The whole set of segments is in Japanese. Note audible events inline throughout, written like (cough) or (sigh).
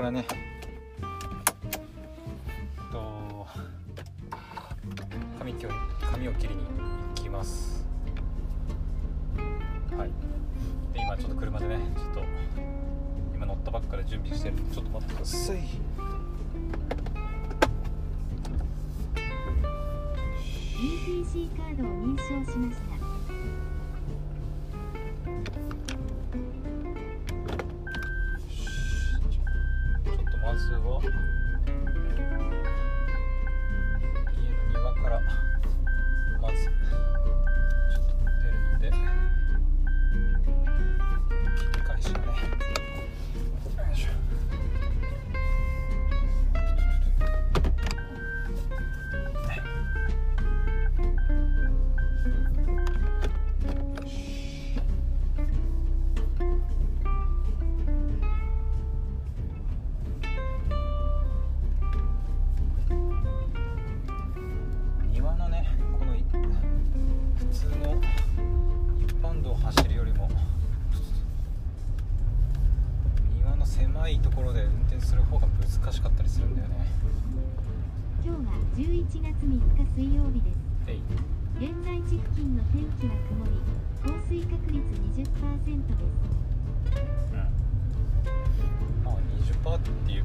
からね。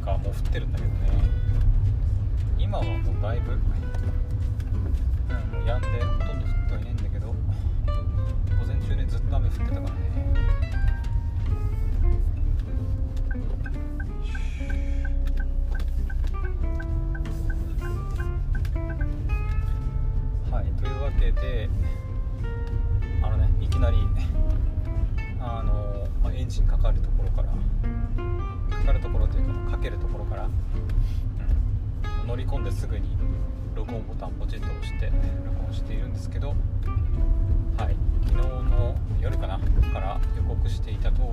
かもう降ってるんだけどね。今はもうだいぶ、うん、もう止んでほとんど降ってはいないんだけど午前中ねずっと雨降ってたからね。はいというわけであのねいきなりあの、まあ、エンジンかかるところからてるところから、うん、乗り込んですぐに録音ボタンポチッと押して録音しているんですけどはい昨日の夜かなから予告していた通り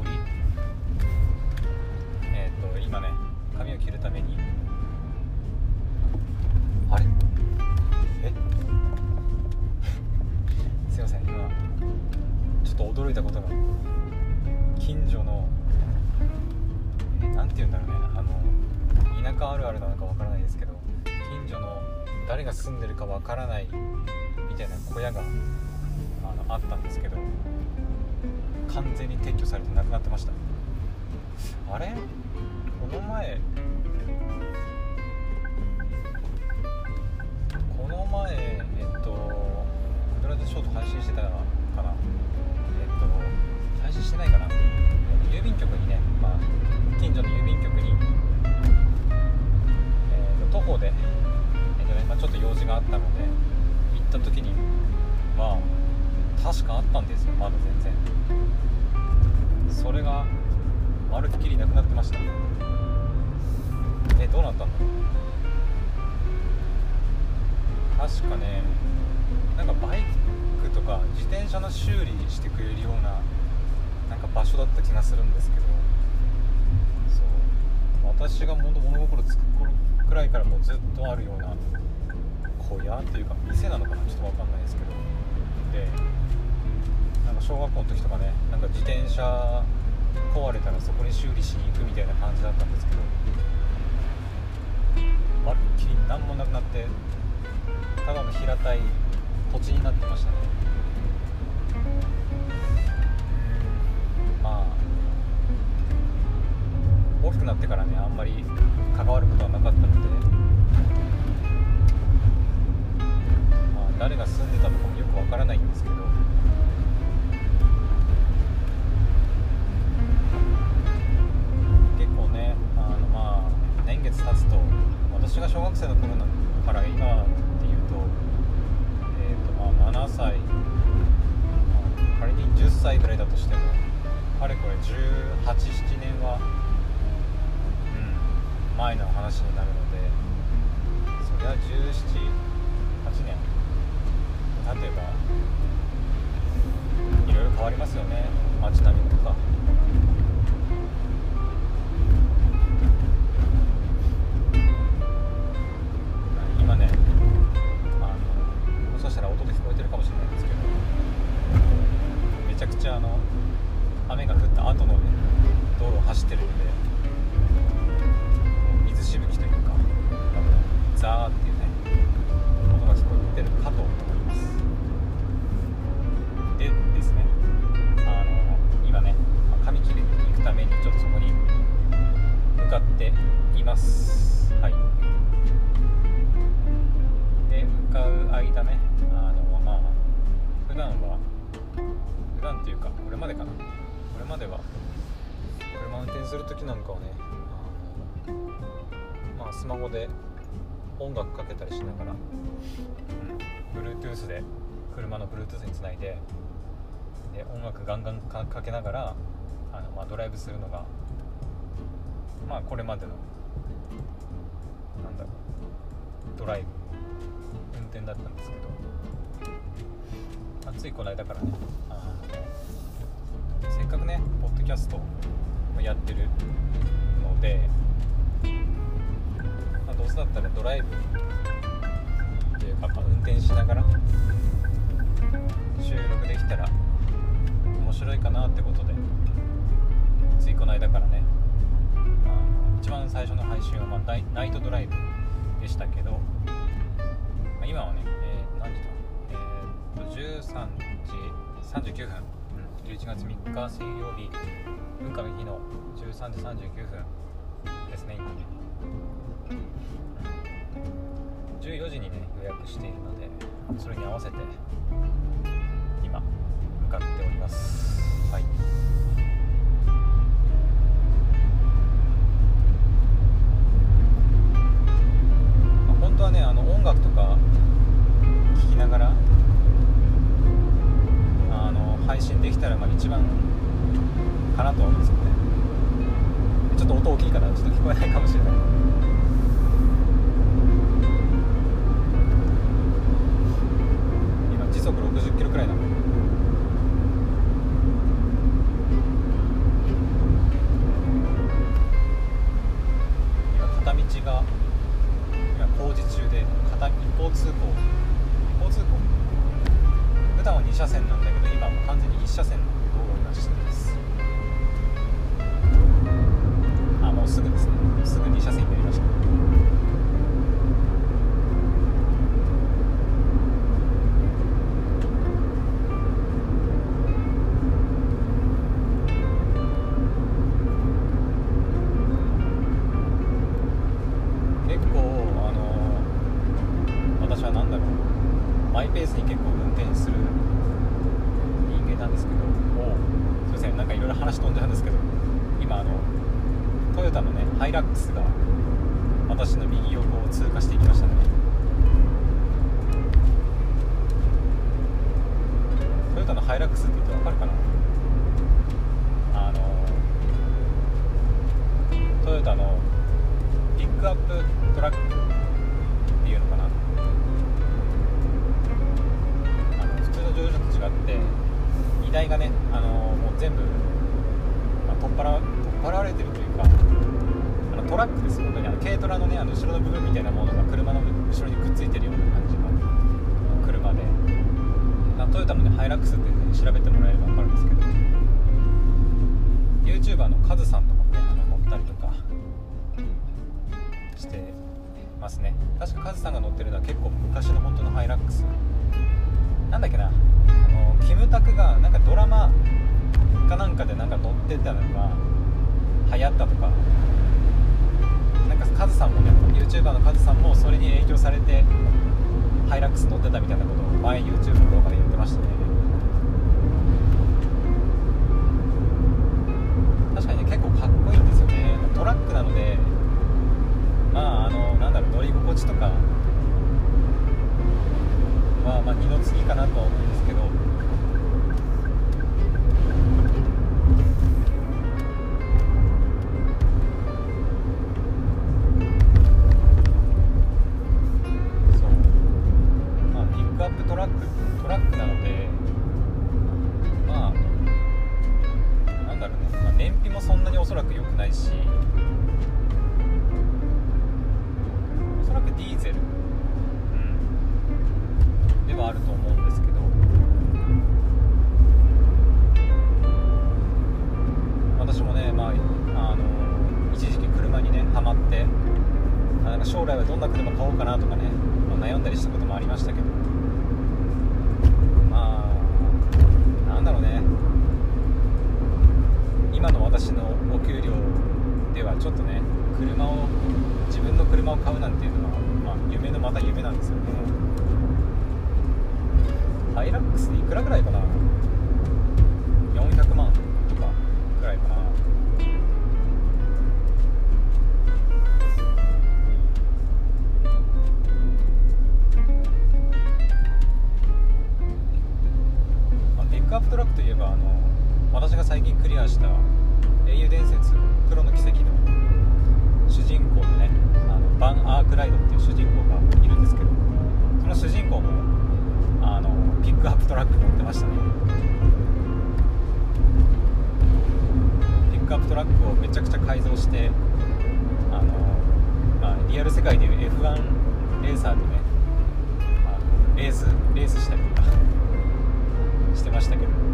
えっ、と今ね髪を切るためにあるあるなのかわからないですけど近所の誰が住んでるかわからないみたいな小屋があのあったんですけど完全に撤去されてなくなってました。あれ？この前この前えっとクラウドショート配信してたかな？えっと配信してないかな？郵便局にね、まあ、近所の郵便局に、徒歩で、えーとねまあ、ちょっと用事があったので行った時には確かあったんですよまだ全然。それがまるっきりなくなってました。えどうなったんだろう確かねなんかバイクとか自転車の修理してくれるようななんか場所だった気がするんですけどそう。私が物心つく頃くらいからもうずっとあるような小屋というか店なのかな？ちょっとわかんないですけど。でなんか小学校の時とかねなんか自転車壊れたらそこに修理しに行くみたいな感じだったんですけどまるっきり何もなくなってただの平たい土地になってましたね。大きくなってからねあんまり関わることはなかったのでまあ誰が住んでたのかもよくわからないんですけど結構ねあのまあ年月経つと私が小学生の頃から今っていうとえっ、とまあ7歳、まあ仮に10歳ぐらいだとしてもかれこれ1817年は、前の話になるのでそりゃ1718年経てばいろいろ変わりますよね街並みとか。車の Bluetooth につないでで音楽ガンガンかけながらあの、まあ、ドライブするのがまあこれまでのなんだろうドライブ運転だったんですけど、まあ、ついこの間からねあのせっかくねポッドキャストをやってるので、まあ、どうせだったらドライブっていうか、まあ、運転しながら収録できたら面白いかなってことでついこの間からねあ一番最初の配信は、まあ、ナイトドライブでしたけど、まあ、今はね、えー、何時だ？えー、っと13時39分、うん、11月3日水曜日文化の日の13時39分ですね今ね、14時にね予約しているのでそれに合わせて向かっております。はい。2車線なんだけど今もう完全に1車線の道路になってます。あもうすぐですね。すぐ2車線になりました。ックスって、ね、調べてもらえれば分かるんですけど YouTuber のカズさんとかもねあの乗ったりとかしてますね。確かカズさんが乗ってるのは結構昔の本当のハイラックス。なんだっけなあのキムタクがなんかドラマかなんかでなんか乗ってたのが流行ったとか。なんかカズさんもね YouTuber のカズさんもそれに影響されてハイラックス乗ってたみたいなことを前 YouTube の動画で言ってましたね。乗り心地とかはまあ二の次かなとは思うんですけど。私が最近クリアした英雄伝説黒の奇跡の主人公のねあのバン・アークライドっていう主人公がいるんですけどその主人公もあのピックアップトラック乗ってましたね。ピックアップトラックをめちゃくちゃ改造してあの、まあ、リアル世界でいう F1 レーサーとねあレースレースしたりとか (laughs) してましたけど。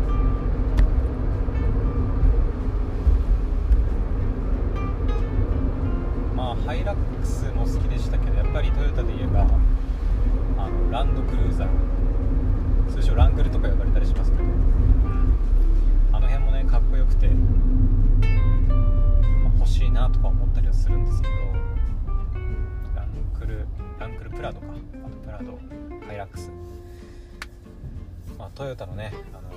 まあハイラックスも好きでしたけどやっぱりトヨタで言えばあのランドクルーザー通称ランクルとか呼ばれたりしますけど、あの辺もねかっこよくて、まあ欲しいなとか思ったりはするんですけどランクルランクルプラドか。あとプラドハイラックス。まあ、トヨタのね、あの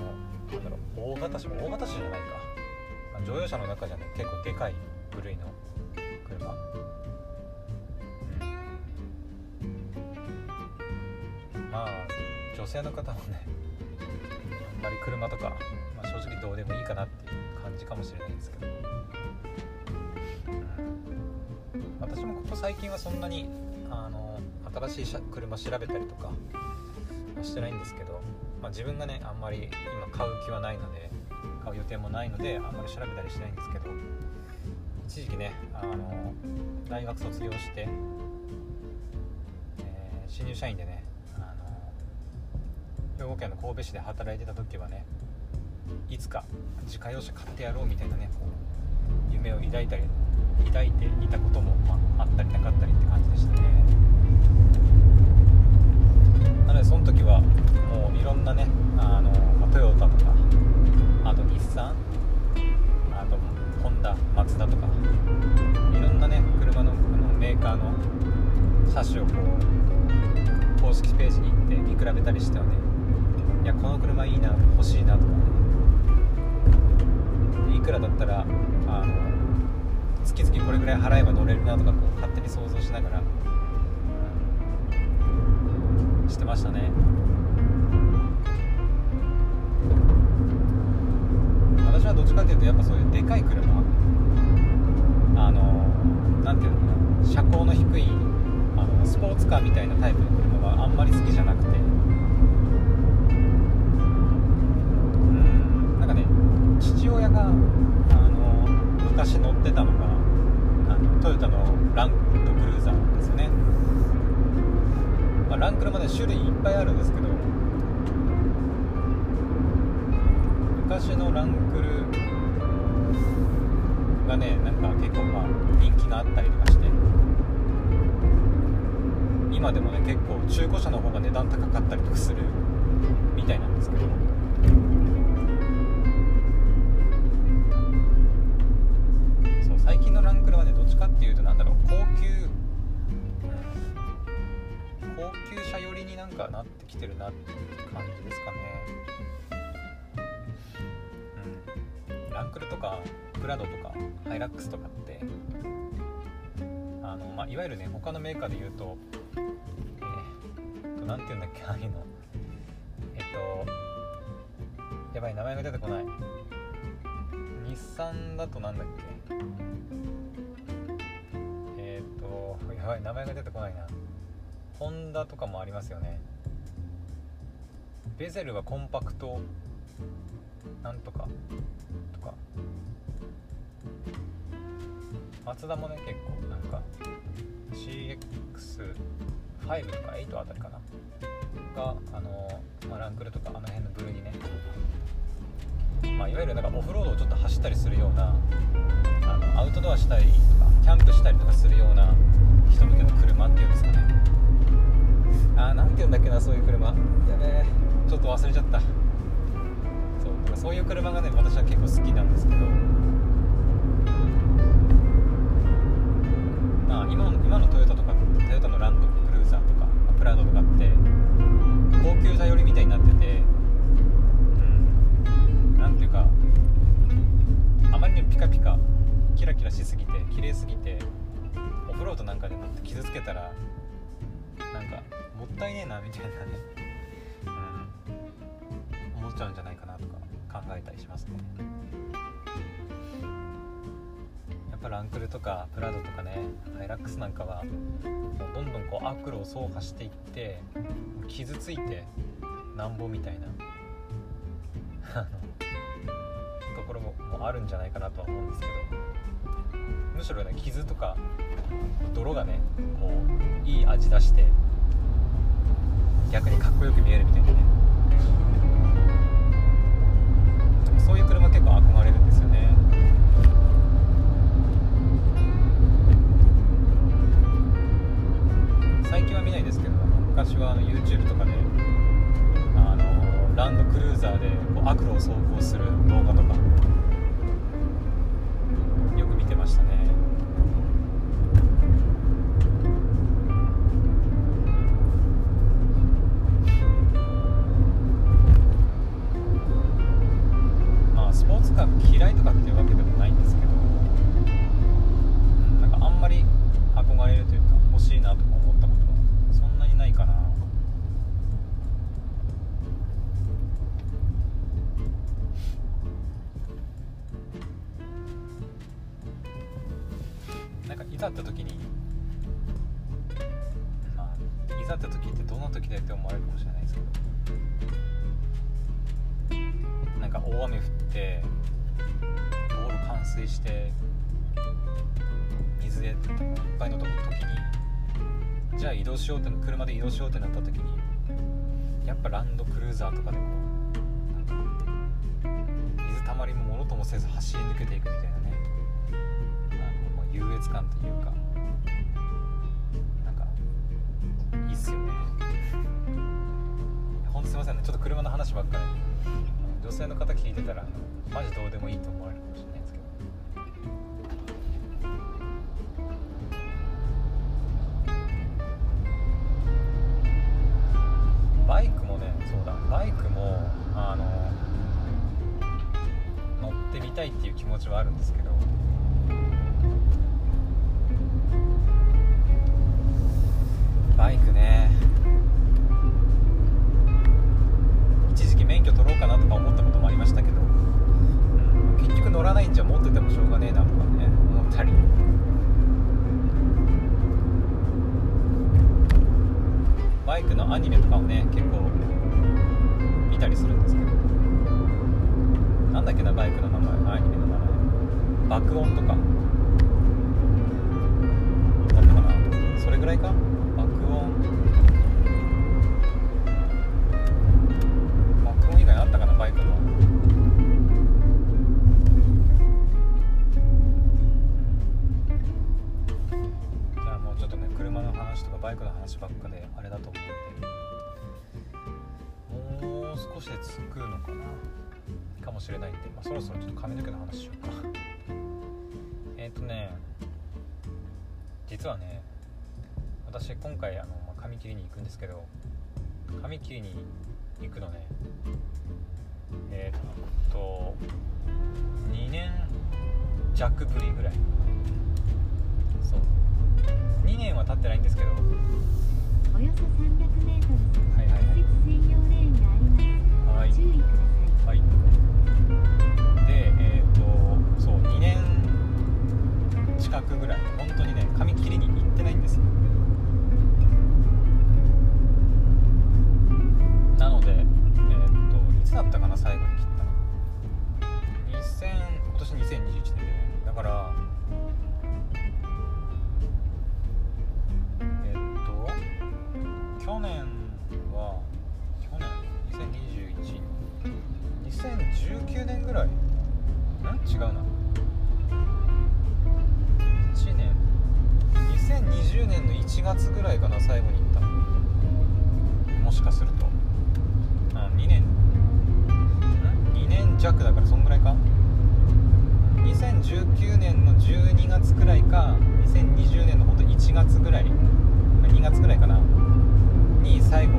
なんだろう大型車大型車じゃないか、乗用車の中じゃね結構でかい部類の車、うん、まあ女性の方もねあんまり車とか、まあ、正直どうでもいいかなっていう感じかもしれないんですけど、うん、私もここ最近はそんなにあの新しい車調べたりとかしてないんですけど、まあ、自分がねあんまり今買う気はないので買う予定もないのであんまり調べたりしないんですけど。一時期ねあの大学卒業して、えー新入社員でねあの兵庫県の神戸市で働いてた時はねいつか自家用車買ってやろうみたいなねこう夢を抱いたり抱いていたことも、まあ、あったりなかったりって感じでしたね。なのでその時はもういろんなねあの、トヨタとかあと日産マツダとかいろんなね車のあのメーカーの車種をこう公式ページに行って見比べたりしてはねいやこの車いいな欲しいなとかねいくらだったらあの月々これぐらい払えば乗れるなとかこう勝手に想像しながらしてましたね。私はどっちかっていうとやっぱそういうでかい車あのなんていうのかな車高の低いあのスポーツカーみたいなタイプの車はあんまり好きじゃなくて。うんなんかね父親があの昔乗ってたのがあのトヨタのランドクルーザーなんですよね。まあ、ランクルもね種類いっぱいあるんですけど昔のランクルがねなんか結構まあ人気があったりとかして。今でもね結構中古車の方が値段高かったりとかするみたいなんですけど。そう最近のランクルはねどっちかっていうとなんだろう高級高級車寄りになんかなってきてるなっていう感じですかね。うん。ランクルとかプラドとかハイラックスとかってあの、まあ、いわゆるね他のメーカーで言うとえー、となんて言うんだっけああいうの。えっとやばい名前が出てこない。日産だとなんだっけ。えっとやばい名前が出てこないな。ホンダとかもありますよね。ベゼルはコンパクトなんとかとか。マツダもね結構なんか CX5 とか8あたりかな？があの、まあ、ランクルとかあの辺の部類にね、まあ、いわゆるなんかオフロードをちょっと走ったりするようなあのアウトドアしたりとかキャンプしたりとかするような人向けの車っていうんですかね。あーなんて言うんだっけなそういう車。やべえちょっと忘れちゃった。そうそういう車がね私は結構好きなんですけど。今の今のトヨタとかトヨタのランドクルーザーとかプラドとかって高級車寄りみたいになっててうん。なんていうかあまりにもピカピカキラキラしすぎて綺麗すぎてオフロードなんかで乗って傷つけたらなんかもったいねえなみたいなね、うん、思っちゃうんじゃないかなとか考えたりしますね。やっぱランクルとかプラドとかねハイラックスなんかはもうどんどんこう悪路を走破していって傷ついてなんぼみたいな (laughs) ところももあるんじゃないかなとは思うんですけど。むしろね傷とか泥がねこういい味出して逆にかっこよく見えるみたいなね。そういう車結構憧昔はあの YouTube とかであのランドクルーザーでこう悪路を走行する動画とかぱランドクルーザーとかでこうなんか水たまりもものともせず走り抜けていくみたいなねあのもう優越感というかなんかいいっすよね。ほんとすいませんね。ちょっと車の話ばっかり。女性の方聞いてたらマジどうでもいいと思われるかもしれない。バイクもあの乗ってみたいっていう気持ちはあるんですけど。バイクね。一時期免許取ろうかなとか思ったこともありましたけど、うん結局乗らないんじゃ持っててもしょうがねえなとかね思ったり。バイクのアニメとかをね結構たりするんですけど。なんだっけなバイクの名前。アニメの名前。爆音とか。だったかな。それぐらいか？爆音。爆音以外あったかなバイクの。じゃあもうちょっとね車の話とかバイクの話ばっかであれだと思うんで。もう少しで着くのかなかもしれないんで、まあ、そろそろちょっと髪の毛の話しようか。(laughs) えっとね実はね私今回あの、まあ髪切りに行くんですけど髪切りに行くのねえーっと2年弱ぶりぐらい。そう。2年は経ってないんですけどおよそ 300m はい。はいはい専用レーンがありますはい注意くださいはい。でえっ、とそう2年近くぐらい本当にね髪切りに行ってないんですよなのでえっ、といつだったかな最後に切ったの2000今年2021年でねだから19年ぐらい？ん違うな。1年。2020年の1月ぐらいかな最後に行った。もしかすると。うん2年2年弱だからそんぐらいか？2019年の12月くらいか2020年のほんと1月ぐらい。2月ぐらいかな。に最後。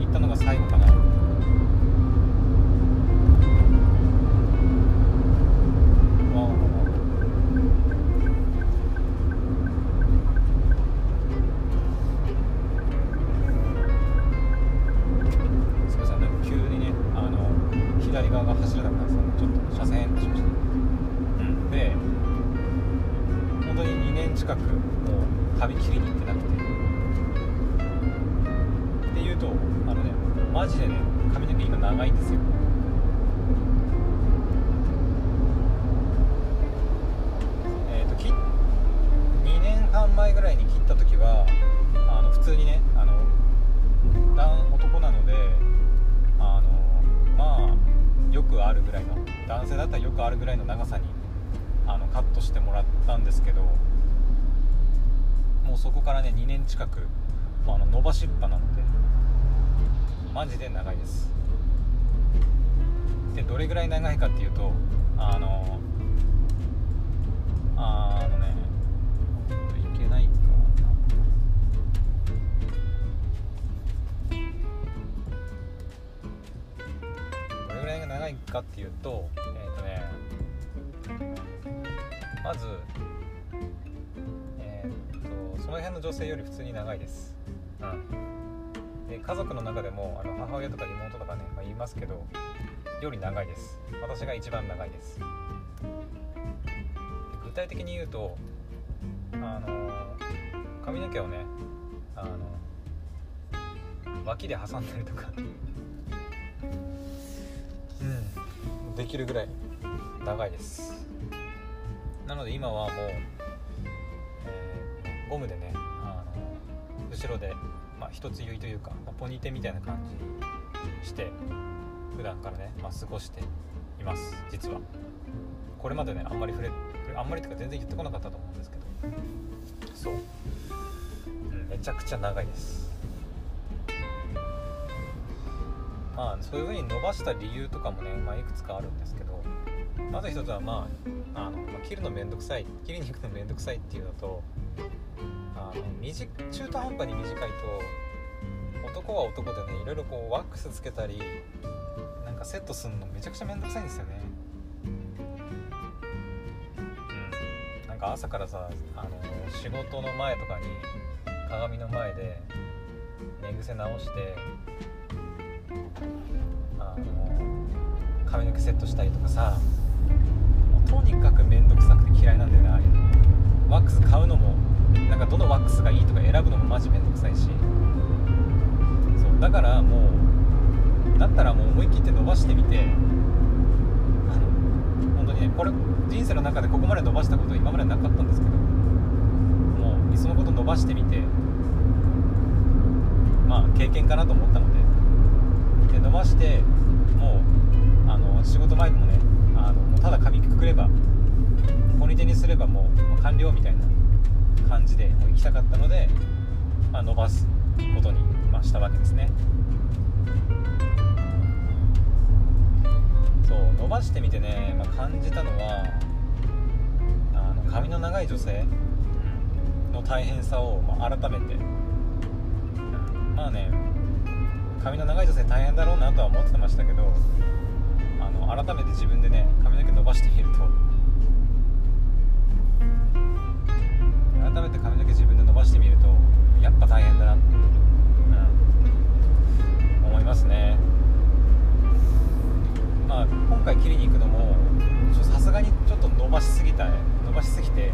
行ったのが最後かな。近くもう髪切りに行ってなくてっていうとあのねマジでね髪の毛今長いんですよ。えっ、と切2年半前ぐらいに切った時はあの普通にねあの男なのであのまあよくあるぐらいの男性だったらよくあるぐらいの長さにあのカットしてもらったんですけどうそこからね2年近く、まあ、あの伸ばしっぱなのでマジで長いです。でどれぐらい長いかっていうとあのあのねいけないかどれぐらいが長いかっていうとえっ、とねまず、の辺の女性より普通に長いです。うん。で家族の中でもあの母親とか妹とかね、まあ、言いますけどより長いです。私が一番長いです。具体的に言うとあの髪の毛をねあの脇で挟んだりとかうんできるぐらい長いです。なので今はもう、えーゴムでねあの後ろで、まあ、一つ結いというか、まあポニーテみたいな感じして普段からね、まあ、過ごしています実は。これまでねあんまり触れあんまりとか全然言ってこなかったと思うんですけど。そう、うん、めちゃくちゃ長いです。まあそういう風に伸ばした理由とかもね、まあ、いくつかあるんですけどまず一つはまああの、まあ切るのめんどくさい切りに行くのめんどくさいっていうのとあの短中途半端に短いと男は男でねいろいろこうワックスつけたりなんかセットするのめちゃくちゃめんどくさいんですよね。うん。なんか朝からさあの仕事の前とかに鏡の前で寝癖直してあの髪の毛セットしたりとかさもうとにかくめんどくさくて嫌いなんだよねああいうの。ワックス買うのもなんかどのワックスがいいとか選ぶのもマジめんどくさいし。そうだからもうだったらもう思い切って伸ばしてみてあの本当にねこれ人生の中でここまで伸ばしたこと今までなかったんですけどもういっそのこと伸ばしてみてまあ経験かなと思ったのでで伸ばしてもうあの仕事前でもねあのただ髪くくればポニテにすればもう完了みたいな感じでもう行きたかったので、まあ、伸ばすことに、まあ、したわけですね。そう伸ばしてみてね、まあ、感じたのはあの髪の長い女性の大変さを、まあ、改めて、まあね髪の長い女性大変だろうなとは思ってましたけどあの改めて自分でね髪の毛伸ばしてみると改めて髪の毛自分で伸ばしてみるとやっぱ大変だなって、うん、思いますね。まあ今回切りに行くのもちょさすがにちょっと伸ばしすぎた伸ばしすぎて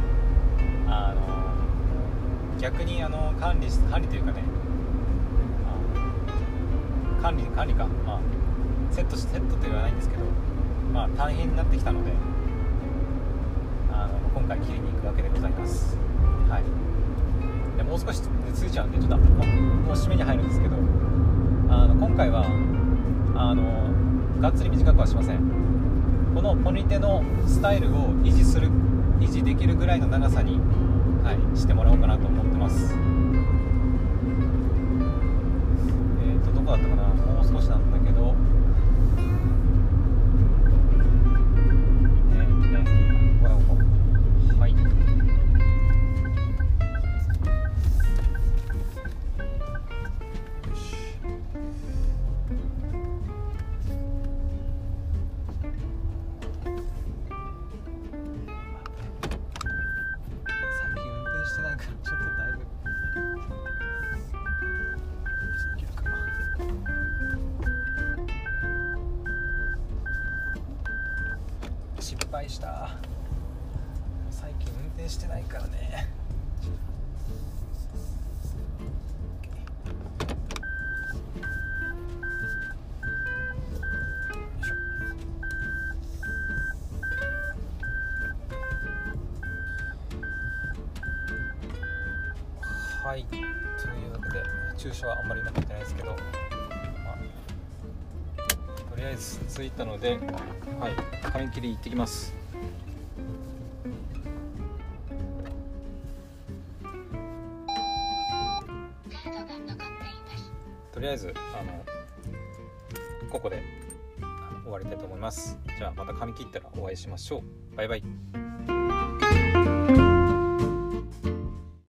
あの逆にあの管理し管理というかねあ管理管理かまあセットしセットと言わないんですけどまあ大変になってきたのであの今回切りに行くわけでございます。はい。でもう少しでついちゃうんでちょっともうもう締めに入るんですけどあの今回はあのがっつり短くはしません。このポニテのスタイルを維持する維持できるぐらいの長さに、はい、してもらおうかなと思ってます。えっ、ー、とどこだったかな？もう少しなんだ敗した。最近運転してないからね。はい。というわけで駐車はあんまりうまくいってないですけど、まあ、とりあえず着いたので、はい、髪切り行ってきます。とりあえずあのここで終わりたいと思います。じゃあまた髪切ったらお会いしましょう。バイバイ